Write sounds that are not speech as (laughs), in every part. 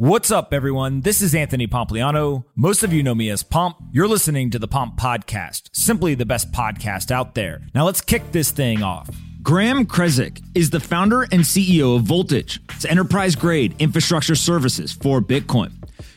What's up, everyone? This is Anthony Pompliano. Most of you know me as Pomp. You're listening to the Pomp Podcast, simply the best podcast out there. Now let's kick this thing off. Graham Krizek is the founder and CEO of Voltage. It's enterprise grade infrastructure services for Bitcoin.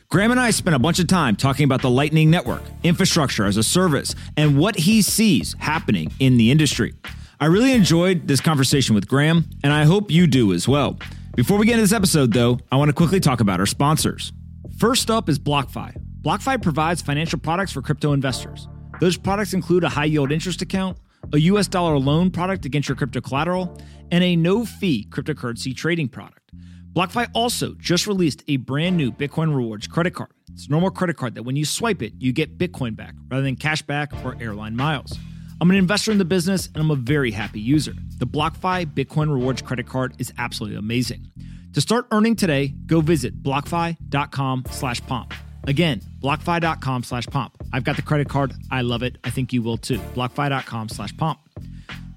Graham and I spent a bunch of time talking about the Lightning Network, infrastructure as a service, and what he sees happening in the industry. I really enjoyed this conversation with Graham, and I hope you do as well. Before we get into this episode, though, I want to quickly talk about our sponsors. First up is BlockFi. BlockFi provides financial products for crypto investors. Those products include a high yield interest account, a US dollar loan product against your crypto collateral, and a no fee cryptocurrency trading product. BlockFi also just released a brand new Bitcoin rewards credit card. It's a normal credit card that when you swipe it, you get Bitcoin back rather than cash back or airline miles. I'm an investor in the business and I'm a very happy user. The BlockFi Bitcoin Rewards credit card is absolutely amazing. To start earning today, go visit blockfi.com slash pomp. Again, blockfi.com slash pomp. I've got the credit card. I love it. I think you will too. Blockfi.com slash pomp.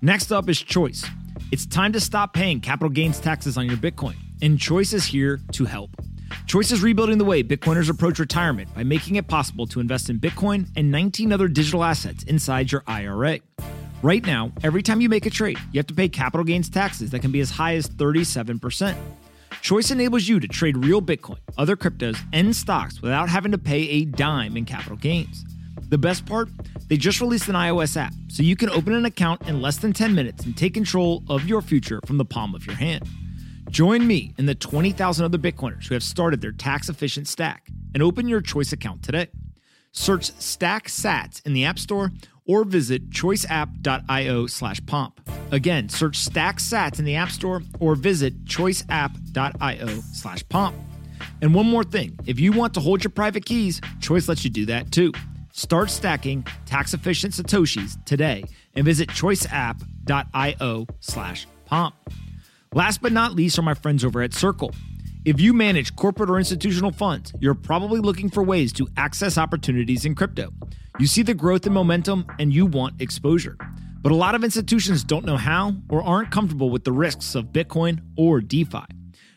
Next up is Choice. It's time to stop paying capital gains taxes on your Bitcoin, and Choice is here to help. Choice is rebuilding the way Bitcoiners approach retirement by making it possible to invest in Bitcoin and 19 other digital assets inside your IRA. Right now, every time you make a trade, you have to pay capital gains taxes that can be as high as 37%. Choice enables you to trade real Bitcoin, other cryptos, and stocks without having to pay a dime in capital gains. The best part? They just released an iOS app, so you can open an account in less than 10 minutes and take control of your future from the palm of your hand. Join me and the 20,000 other Bitcoiners who have started their tax efficient stack and open your choice account today. Search Stack Sats in the App Store or visit choiceapp.io slash pomp. Again, search Stack Sats in the App Store or visit choiceapp.io slash pomp. And one more thing if you want to hold your private keys, Choice lets you do that too. Start stacking tax efficient Satoshis today and visit choiceapp.io slash pomp. Last but not least are my friends over at Circle. If you manage corporate or institutional funds, you're probably looking for ways to access opportunities in crypto. You see the growth and momentum and you want exposure. But a lot of institutions don't know how or aren't comfortable with the risks of Bitcoin or DeFi.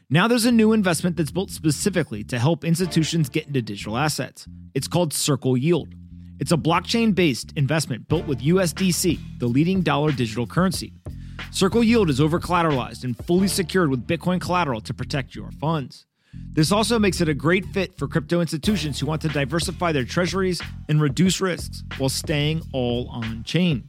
Now there's a new investment that's built specifically to help institutions get into digital assets. It's called Circle Yield. It's a blockchain based investment built with USDC, the leading dollar digital currency. Circle Yield is over collateralized and fully secured with Bitcoin collateral to protect your funds. This also makes it a great fit for crypto institutions who want to diversify their treasuries and reduce risks while staying all on chain.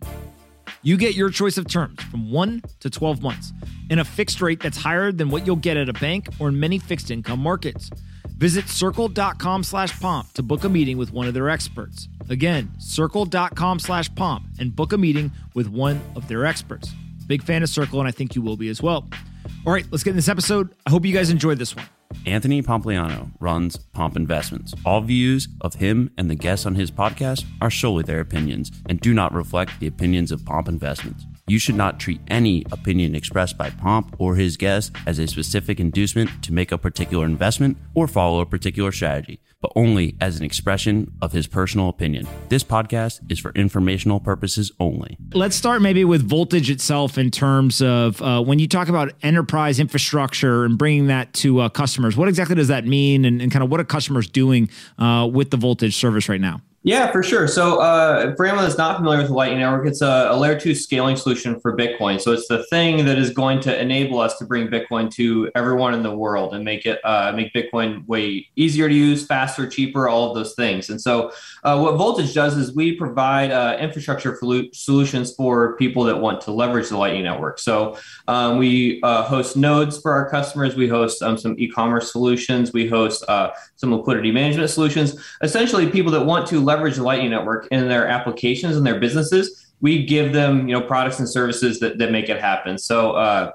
You get your choice of terms from 1 to 12 months and a fixed rate that's higher than what you'll get at a bank or in many fixed income markets. Visit circle.com slash pomp to book a meeting with one of their experts. Again, circle.com slash pomp and book a meeting with one of their experts. Big fan of Circle, and I think you will be as well. All right, let's get in this episode. I hope you guys enjoyed this one. Anthony Pompliano runs Pomp Investments. All views of him and the guests on his podcast are solely their opinions and do not reflect the opinions of Pomp Investments. You should not treat any opinion expressed by Pomp or his guests as a specific inducement to make a particular investment or follow a particular strategy but only as an expression of his personal opinion. This podcast is for informational purposes only. Let's start maybe with voltage itself in terms of uh, when you talk about enterprise infrastructure and bringing that to uh, customers. What exactly does that mean, and, and, kind of what are customers doing uh, with the voltage service right now? Yeah, for sure. So, uh, for anyone that's not familiar with the Lightning Network, it's a, a, layer two scaling solution for Bitcoin. So, it's the thing that is going to enable us to bring Bitcoin to everyone in the world and make it uh, make Bitcoin way easier to use, faster, cheaper, all of those things. And so, uh, what Voltage does is we provide uh, infrastructure solutions for people that want to leverage the Lightning Network. So, um, we uh, host nodes for our customers. We host um, some e-commerce solutions. We host uh, some liquidity management solutions. Essentially, people that want to leverage the Lightning Network in their applications and their businesses, we give them you know products and services that, that make it happen. So uh,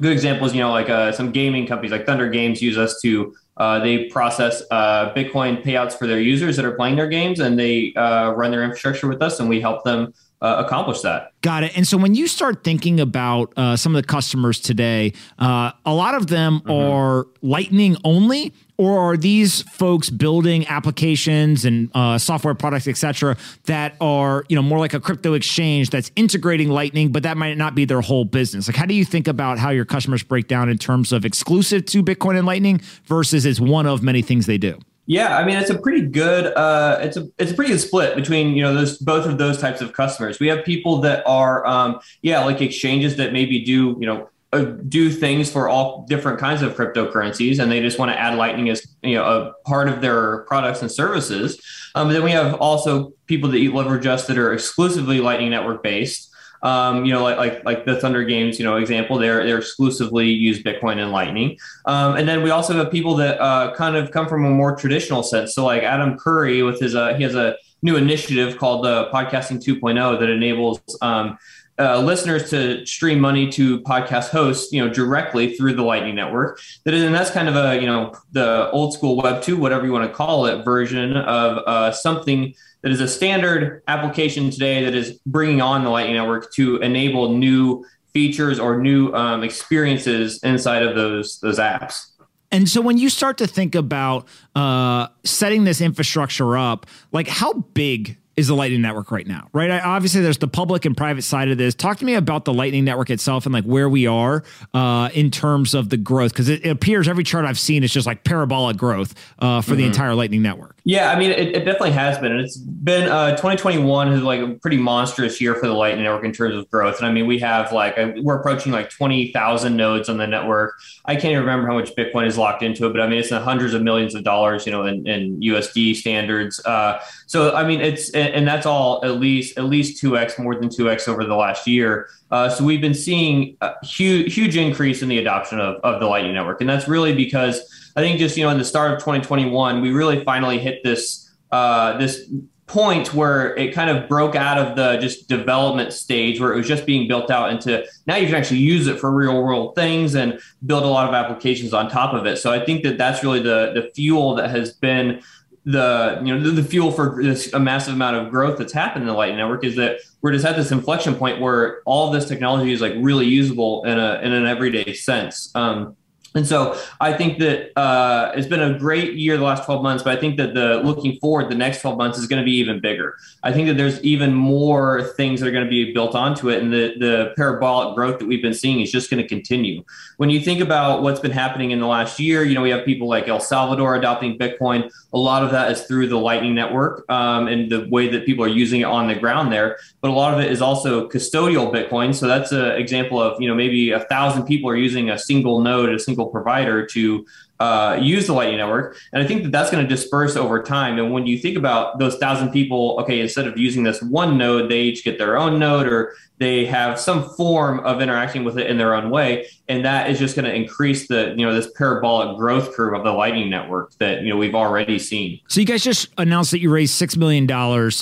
good examples, you know, like uh, some gaming companies like Thunder Games use us to uh, they process uh, Bitcoin payouts for their users that are playing their games, and they uh, run their infrastructure with us, and we help them uh, accomplish that. Got it. And so when you start thinking about uh, some of the customers today, uh, a lot of them mm-hmm. are Lightning only, or are these folks building applications and uh, software products, et cetera, that are you know more like a crypto exchange that's integrating Lightning, but that might not be their whole business? Like, how do you think about how your customers break down in terms of exclusive to Bitcoin and Lightning versus it's one of many things they do? Yeah, I mean it's a pretty good uh, it's a it's a pretty good split between you know those both of those types of customers. We have people that are um, yeah like exchanges that maybe do you know uh, do things for all different kinds of cryptocurrencies, and they just want to add Lightning as you know a part of their products and services. Um, then we have also people that leverage us that are exclusively Lightning Network based. Um, you know, like like like the Thunder Games, you know, example, they're they're exclusively use Bitcoin and Lightning. Um, and then we also have people that uh, kind of come from a more traditional sense. So like Adam Curry with his uh, he has a new initiative called the uh, Podcasting 2.0 that enables um, uh, listeners to stream money to podcast hosts, you know, directly through the Lightning Network. That is, and that's kind of a you know the old school Web two, whatever you want to call it, version of uh, something that is a standard application today that is bringing on the Lightning Network to enable new features or new um, experiences inside of those those apps. And so when you start to think about uh, setting this infrastructure up, like how big is the Lightning Network right now, right? I, obviously, there's the public and private side of this. Talk to me about the Lightning Network itself and like where we are uh, in terms of the growth, because it, it, appears every chart I've seen is just like parabolic growth uh, for mm-hmm. the entire Lightning Network. Yeah, I mean, it, it, definitely has been, and it's been uh, 2021 is like a pretty monstrous year for the Lightning Network in terms of growth. And I mean, we have like we're approaching like 20,000 nodes on the network. I can't even remember how much Bitcoin is locked into it, but I mean, it's in hundreds of millions of dollars, you know, in, in USD standards. Uh, so I mean, it's and that's all at least at least two x more than two x over the last year. Uh, so we've been seeing a huge huge increase in the adoption of of the Lightning Network, and that's really because I think just you know in the start of 2021 we really finally hit this uh, this point where it kind of broke out of the just development stage where it was just being built out into now you can actually use it for real world things and build a lot of applications on top of it so i think that that's really the the fuel that has been the you know the, the, fuel for this a massive amount of growth that's happened in the Lightning Network is that we're just at this inflection point where all this technology is like really usable in a in an everyday sense. Um, and so I think that uh, it's been a great year the last 12 months, but I think that the looking forward, the next 12 months is going to be even bigger. I think that there's even more things that are going to be built onto it, and the the parabolic growth that we've been seeing is just going to continue. When you think about what's been happening in the last year, you know we have people like El Salvador adopting Bitcoin. A lot of that is through the Lightning Network um, and the way that people are using it on the ground there. But a lot of it is also custodial Bitcoin. So that's an example of you know maybe a thousand people are using a single node, a single provider to uh, use the Lightning Network. And I think that that's going to disperse over time. And when you think about those thousand people, okay, instead of using this one node, they each get their own node or they have some form of interacting with it in their own way. And that is just going to increase the, you know, this parabolic growth curve of the Lightning Network that, you know, we've already seen. So you guys just announced that you raised $6 million,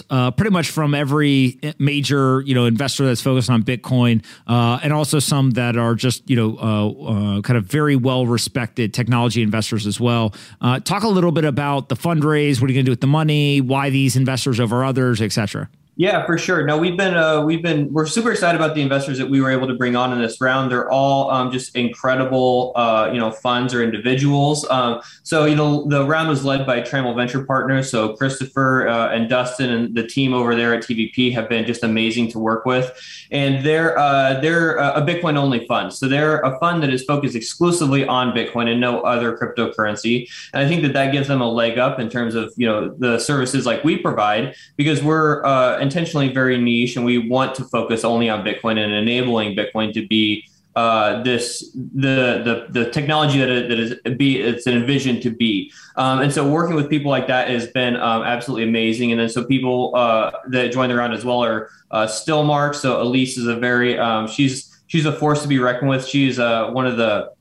uh, pretty much from every major, you know, investor that's focused on Bitcoin uh, and also some that are just, you know, uh, uh kind of very well respected technology investors as well. Uh, talk a little bit about the fundraise. What are you going to do with the money? Why these investors over others, et cetera? Yeah, for sure. No, we've been uh, we've been we're super excited about the investors that we were able to bring on in this round. They're all um, just incredible, uh, you know, funds or individuals. Um, so you know, the round was led by Trammell Venture Partners. So Christopher uh, and Dustin and the team over there at TVP have been just amazing to work with, and they're uh, they're a Bitcoin only fund. So they're a fund that is focused exclusively on Bitcoin and no other cryptocurrency. And I think that that gives them a leg up in terms of you know the services like we provide because we're uh, intentionally very niche and we want to focus only on Bitcoin and enabling Bitcoin to be uh, this the the the technology that it, that is be it's an envisioned to be. Um, and so working with people like that has been um, absolutely amazing. And then so people uh, that join the round as well are uh, Stillmark. So Alyse is a very um, she's she's a force to be reckoned with. She's uh, one of the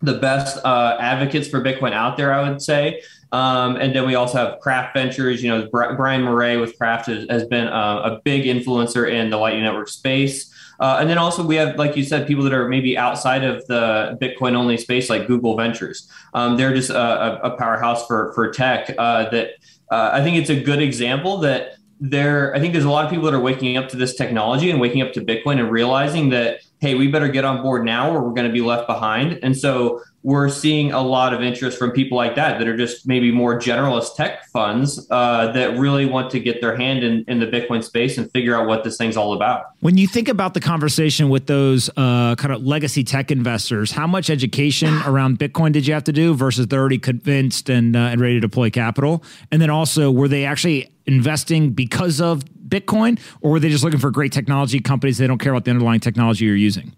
the best uh, advocates for Bitcoin out there, I would say. Um, and then we also have Craft Ventures. You know, Brian Murray with Craft has, has been uh, a big influencer in the Lightning Network space. Uh, and then also we have, like you said, people that are maybe outside of the Bitcoin only space, like Google Ventures. Um, they're just a, a, powerhouse for for tech. Uh, that uh, I think it's a good example that there, I think there's a lot of people that are waking up to this technology and waking up to Bitcoin and realizing that, hey, we better get on board now or we're going to be left behind. And so we're seeing a lot of interest from people like that that are just maybe more generalist tech funds uh, that really want to get their hand in, in the Bitcoin space and figure out what this thing's all about. When you think about the conversation with those uh, kind of legacy tech investors, how much education (sighs) around Bitcoin did you have to do versus they're already convinced and uh, and ready to deploy capital? And then also, were they actually investing because of Bitcoin, or were they just looking for great technology companies? They don't care about the underlying technology you're using.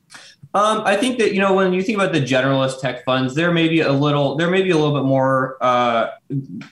Um, I think that you know when you think about the generalist tech funds, there may be a little, there may be a little bit more uh,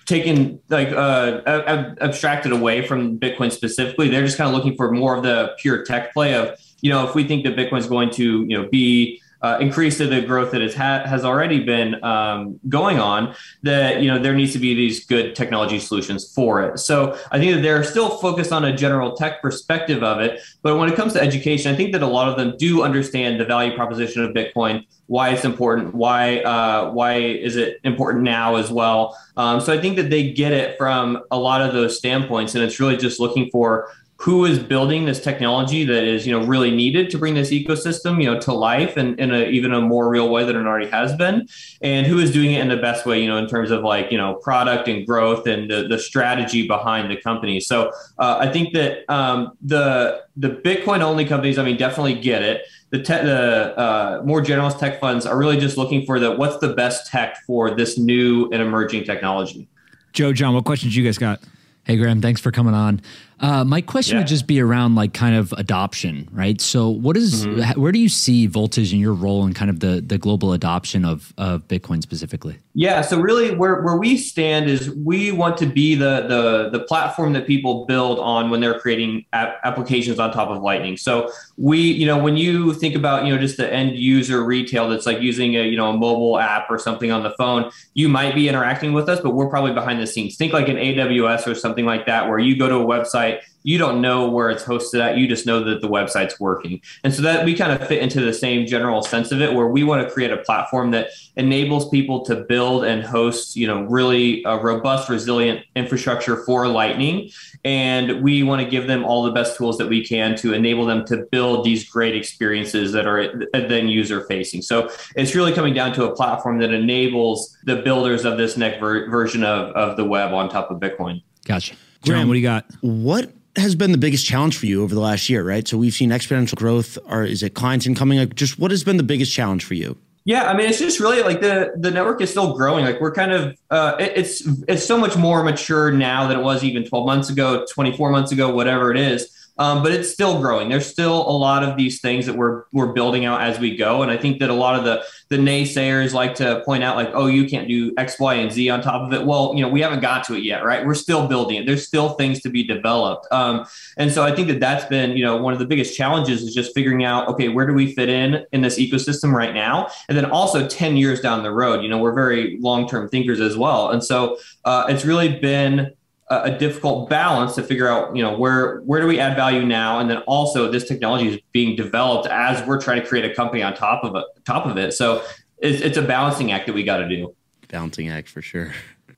taken like uh, ab- abstracted away from Bitcoin specifically. They're just kind of looking for more of the pure tech play of you know if we think that Bitcoin is going to you know be uh, increase to the growth that ha- has already been um, going on, that you know there needs to be these good technology solutions for it. So I think that they're still focused on a general tech perspective of it, but when it comes to education, I think that a lot of them do understand the value proposition of Bitcoin, why it's important, why uh, why is it important now as well. Um, so I think that they get it from a lot of those standpoints, and it's really just looking for who is building this technology that is you know really needed to bring this ecosystem you know to life and in a even a more real way than it already has been and who is doing it in the best way you know in terms of like you know product and growth and the, the strategy behind the company. So uh, i think that um, the the bitcoin only companies i mean definitely get it. The, te- the uh, more generalist tech funds are really just looking for the what's the best tech for this new and emerging technology. Joe john what questions you guys got? Hey, Graham, thanks for coming on. Uh, my question yeah. would just be around like kind of adoption, right? So, what is, mm-hmm. where do you see Voltage in your role in kind of the the global adoption of of Bitcoin specifically? Yeah, so really, where where we stand is we want to be the the the platform that people build on when they're creating ap- applications on top of Lightning. So we, you know, when you think about you know just the end user retail that's like using a you know a mobile app or something on the phone, you might be interacting with us, but we're probably behind the scenes. Think like an AWS or something like that, where you go to a website website you don't know where it's hosted at you just know that the website's working. And so that we kind of fit into the same general sense of it where we want to create a platform that enables people to build and host you know really a robust resilient infrastructure for lightning. And we want to give them all the best tools that we can to enable them to build these great experiences that are then user facing so it's really coming down to a platform that enables the builders of this next ver- version of, of the web on top of bitcoin. Gotcha Graham, what do you got? What has been the biggest challenge for you over the last year, right? So we've seen exponential growth. Or is it clients incoming? Like, just what has been the biggest challenge for you? Yeah, I mean, it's just really like the the network is still growing. Like we're kind of uh, it, it's it's so much more mature now than it was even 12 months ago, 24 months ago, whatever it is. Um, but it's still growing. There's still a lot of these things that we're we're building out as we go, and I think that a lot of the the naysayers like to point out like, oh, you can't do X, Y, and Z on top of it. Well, you know, we haven't got to it yet, right? We're still building it. There's still things to be developed, um, and so I think that that's been you know one of the biggest challenges is just figuring out okay, where do we fit in in this ecosystem right now, and then also ten years down the road. You know, we're very long term thinkers as well, and so uh, it's really been a, a difficult balance to figure out, you know, where where do we add value now, and then also this technology is being developed as we're trying to create a company on top of it. Top of it, so it's, it's a balancing act that we got to do. Balancing act for sure.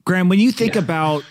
Graham, when you think yeah. about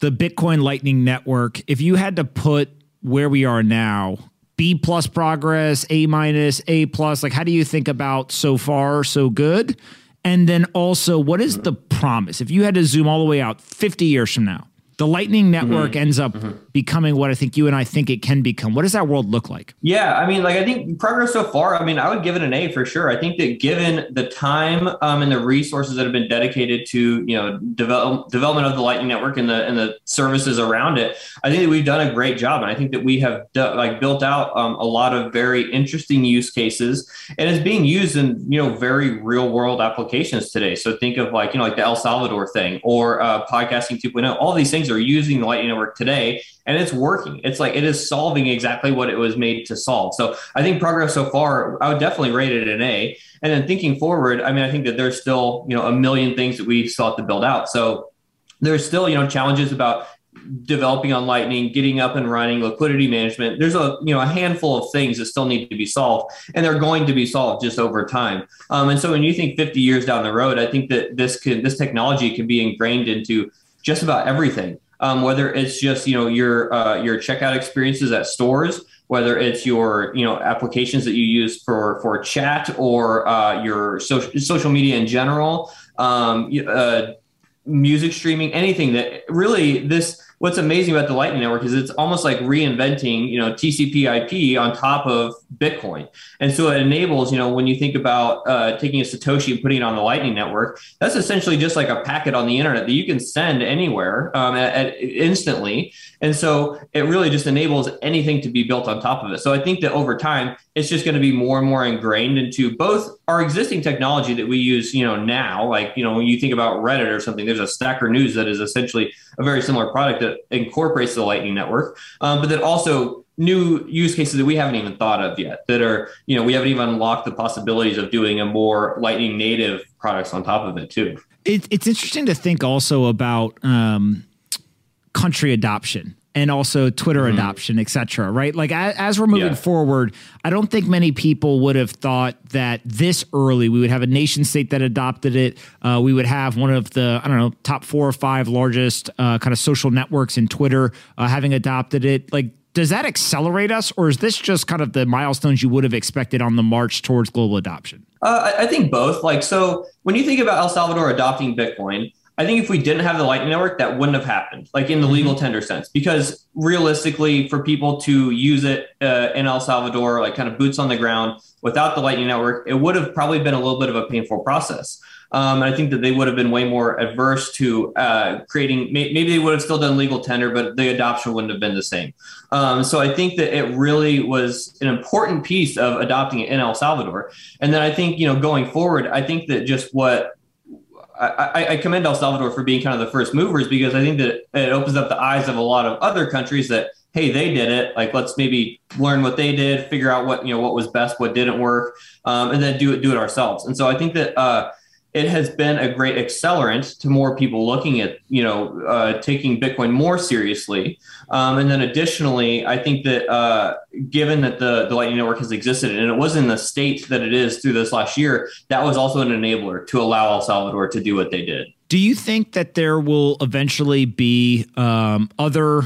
the Bitcoin Lightning Network, if you had to put where we are now, B plus progress, A minus, A plus, like how do you think about so far so good? And then also, what is mm-hmm. the promise? If you had to zoom all the way out 50 years from now, the Lightning Network mm-hmm. ends up mm-hmm. becoming what I think you and I think it can become. What does that world look like? Yeah, I mean, like I think progress so far. I mean, I would give it an A for sure. I think that given the time um, and the resources that have been dedicated to you know develop, development of the Lightning Network and the and the services around it, I think that we've done a great job, and I think that we have like built out um, a lot of very interesting use cases, and it's being used in you know very real world applications today. So think of like you know like the El Salvador thing or uh, podcasting 2.0. All these things things are using the Lightning Network today, and it's working. It's like it is solving exactly what it was made to solve. So I think progress so far, I would definitely rate it an A. And then thinking forward, I mean, I think that there's still you know a million things that we still have to build out. So there's still you know challenges about developing on lightning getting up and running liquidity management there's a you know a handful of things that still need to be solved and they're going to be solved just over time um, and so when you think 50 years down the road i think that this can this technology can be ingrained into just about everything. um, whether it's just you know your uh, your checkout experiences at stores, whether it's your you know applications that you use for for chat or uh, your social social media in general, um, uh, music streaming, anything that really this what's amazing about the Lightning Network is it's almost like reinventing, you know, TCP/IP on top of Bitcoin, and so it enables, you know, when you think about uh, taking a Satoshi and putting it on the Lightning Network, that's essentially just like a packet on the internet that you can send anywhere um, at, at instantly, and so it really just enables anything to be built on top of it. So I think that over time, it's just going to be more and more ingrained into both our existing technology that we use, you know, now. Like, you know, when you think about Reddit or something, there's a Stacker News that is essentially a very similar product that incorporates the Lightning Network, um, but then also new use cases that we haven't even thought of yet that are, you know, we haven't even unlocked the possibilities of doing a more Lightning native products on top of it too. It, it's interesting to think also about um, country adoption and also Twitter mm-hmm. adoption, et cetera, right? Like as, as we're moving yeah. forward, I don't think many people would have thought that this early we would have a nation state that adopted it. Uh, we would have one of the, I don't know, top four or five largest uh, kind of social networks in Twitter uh, having adopted it. Like, does that accelerate us, or is this just kind of the milestones you would have expected on the march towards global adoption? Uh, I think both. Like, so when you think about El Salvador adopting Bitcoin, I think if we didn't have the Lightning Network, that wouldn't have happened, like in the legal mm-hmm. tender sense. Because realistically, for people to use it uh, in El Salvador, like kind of boots on the ground, without the Lightning Network, it would have probably been a little bit of a painful process. Um, and I think that they would have been way more adverse to uh, creating. Maybe they would have still done legal tender, but the adoption wouldn't have been the same. Um, so I think that it really was an important piece of adopting it in El Salvador. And then I think you know going forward, I think that just what I, I, commend El Salvador for being kind of the first movers because I think that it opens up the eyes of a lot of other countries that hey they did it. Like let's maybe learn what they did figure out what you know what was best what didn't work um, and then do it do it ourselves. And so I think that uh, it has been a great accelerant to more people looking at you know uh, taking Bitcoin more seriously. Um, and then additionally, I think that uh, given that the the Lightning Network has existed and it was in the state that it is through this last year, that was also an enabler to allow El Salvador to do what they did. Do you think that there will eventually be um, other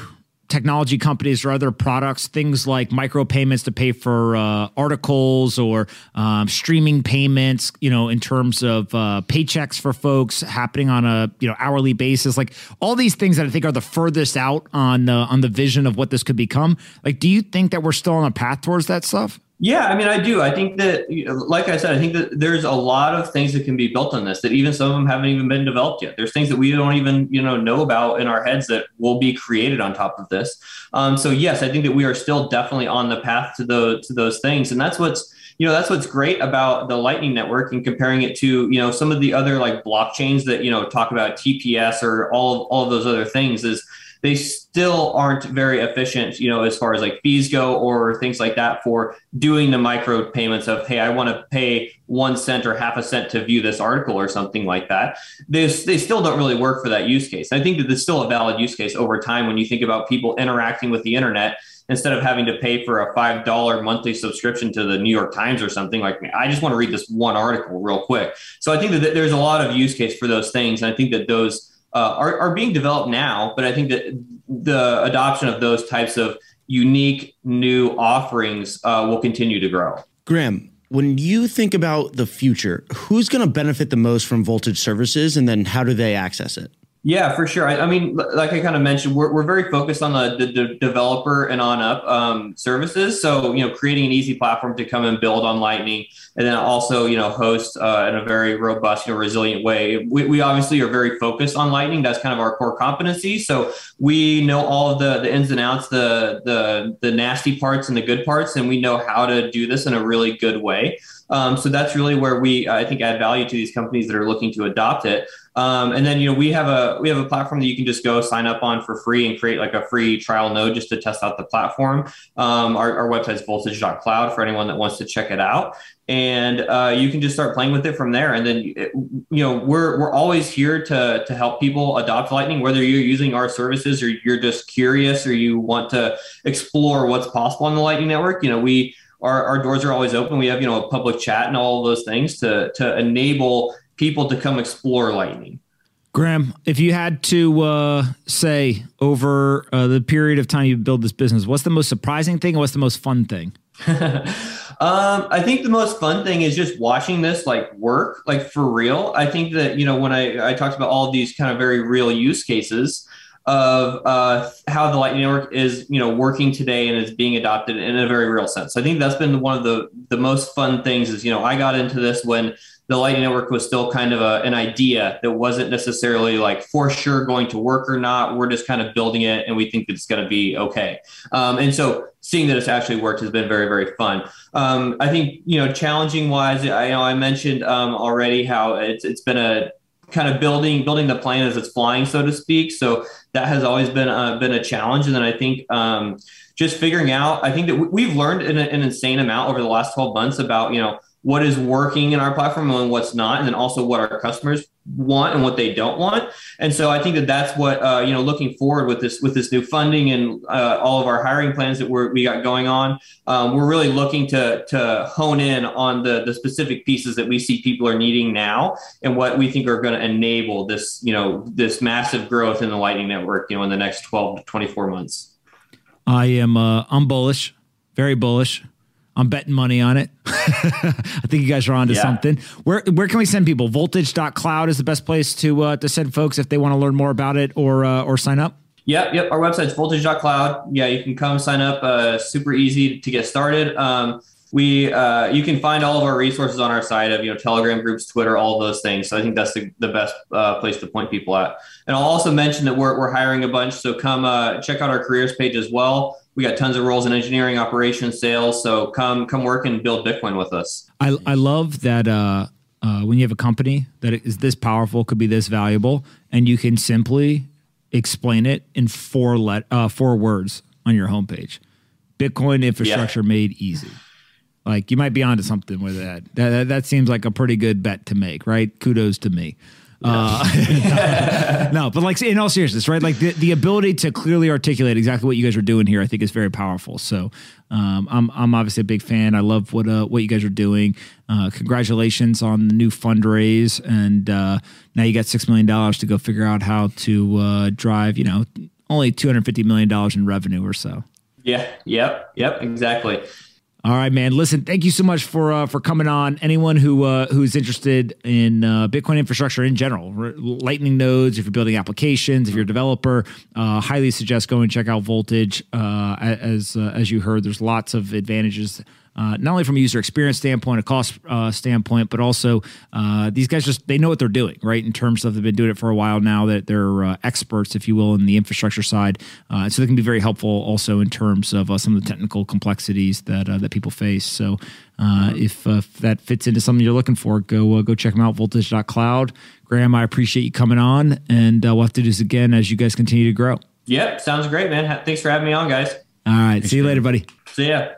technology companies or other products, things like micropayments to pay for uh, articles or um, streaming payments, you know, in terms of uh, paychecks for folks happening on a you know hourly basis, like all these things that I think are the furthest out on the on the vision of what this could become. Like, do you think that we're still on a path towards that stuff? Yeah, I mean, I do. I think that, like I said, I think that there's a lot of things that can be built on this that even some of them haven't even been developed yet. There's things that we don't even, you know, know about in our heads that will be created on top of this. Um, so yes, I think that we are still definitely on the path to those to those things, and that's what's you know that's what's great about the lightning network and comparing it to you know some of the other like blockchains that you know talk about tps or all of, all of those other things is they still aren't very efficient, you know, as far as like fees go or things like that for doing the micro payments of, hey, I want to pay one cent or half a cent to view this article or something like that. They, they still don't really work for that use case. I think that there's still a valid use case over time when you think about people interacting with the internet instead of having to pay for a five dollar monthly subscription to the New York Times or something like me, I just want to read this one article real quick. So I think that there's a lot of use case for those things, and I think that those uh, are, are being developed now, but I think that the adoption of those types of unique new offerings uh, will continue to grow. Graham, when you think about the future, who's going to benefit the most from Voltage services, and then how do they access it? Yeah, for sure. I, I, mean, like I kind of mentioned, we're, we're very focused on the, the, the developer and on up um, services. So, you know, creating an easy platform to come and build on Lightning, and then also, you know, host uh, in a very robust, you know, resilient way. We, we obviously are very focused on Lightning. That's kind of our core competency. So we know all of the the ins and outs, the the the nasty parts and the good parts, and we know how to do this in a really good way. Um, so that's really where we, I think, add value to these companies that are looking to adopt it. Um, and then you know we have a we have a platform that you can just go sign up on for free and create like a free trial node just to test out the platform. Um, our, our website is voltage.cloud for anyone that wants to check it out, and uh, you can just start playing with it from there. And then you know we're we're always here to to help people adopt Lightning, whether you're using our services or you're just curious or you want to explore what's possible on the Lightning Network. You know we our, our doors are always open. We have, you know, a public chat and all of those things to to enable people to come explore Lightning. Graham, if you had to uh, say over uh, the period of time you build this business, what's the most surprising thing and what's the most fun thing? (laughs) um, I think the most fun thing is just watching this like work, like for real. I think that, you know, when I, I talked about all of these kind of very real use cases of uh, how the Lightning Network is, you know, working today and is being adopted in a very real sense. I think that's been one of the, the most fun things is, you know, I got into this when the Lightning Network was still kind of a, an idea that wasn't necessarily like for sure going to work or not. We're just kind of building it and we think that it's going to be okay. Um, and so seeing that it's actually worked has been very, very fun. Um, I think, you know, challenging wise, I you know I mentioned um, already how it's, it's been a kind of building, building the plane as it's flying, so to speak. So that has always been, uh, been a challenge. And then I think, um, just figuring out, I think that we've learned an, an insane amount over the last 12 months about, you know, what is working in our platform and what's not, and then also what our customers want and what they don't want. And so I think that that's what uh, you know. Looking forward with this with this new funding and uh, all of our hiring plans that we're, we got going on, um, we're really looking to to hone in on the the specific pieces that we see people are needing now and what we think are going to enable this you know this massive growth in the Lightning Network you know in the next twelve to twenty four months. I am uh, I'm bullish, very bullish. I'm betting money on it. (laughs) I think you guys are onto yeah. something. Where where can we send people? Voltage.cloud is the best place to uh, to send folks if they want to learn more about it or uh, or sign up. Yep, yep. Our website's voltage.cloud. Yeah, you can come sign up. Uh, super easy to get started. Um, we uh, you can find all of our resources on our site of you know Telegram groups, Twitter, all those things. So I think that's the, the best uh, place to point people at. And I'll also mention that we're we're hiring a bunch. So come uh, check out our careers page as well we got tons of roles in engineering, operations, sales. So come come work and build Bitcoin with us. I I love that uh, uh, when you have a company that is this powerful, could be this valuable, and you can simply explain it in four let uh, four words on your homepage. Bitcoin infrastructure yeah. made easy. Like you might be onto something with that. that. That that seems like a pretty good bet to make, right? Kudos to me. Uh, (laughs) no, but like in all seriousness, right? Like the, the ability to clearly articulate exactly what you guys are doing here, I think is very powerful. So um, I'm I'm obviously a big fan. I love what uh, what you guys are doing. Uh, congratulations on the new fundraise, and uh, now you got six million dollars to go figure out how to uh, drive. You know, only two hundred fifty million dollars in revenue or so. Yeah. Yep. Yep. Exactly. All right, man. Listen, thank you so much for uh, for coming on. Anyone who uh, who's interested in uh, Bitcoin infrastructure in general, Lightning nodes, if you're building applications, if you're a developer, uh, highly suggest going and check out Voltage. Uh, as uh, as you heard, there's lots of advantages uh, not only from a user experience standpoint, a cost uh, standpoint, but also uh, these guys just they know what they're doing, right? In terms of they've been doing it for a while now, that they're uh, experts, if you will, in the infrastructure side. Uh, so they can be very helpful also in terms of uh, some of the technical complexities that that people face. So if, if, that fits into something you're looking for, go go check them out. Voltage.cloud. Graham, I appreciate you coming on, and we'll have to do this again as you guys continue to grow. Yep, sounds great, man. Thanks for having me on, guys. All right, Thanks, see you man. later, buddy. See ya.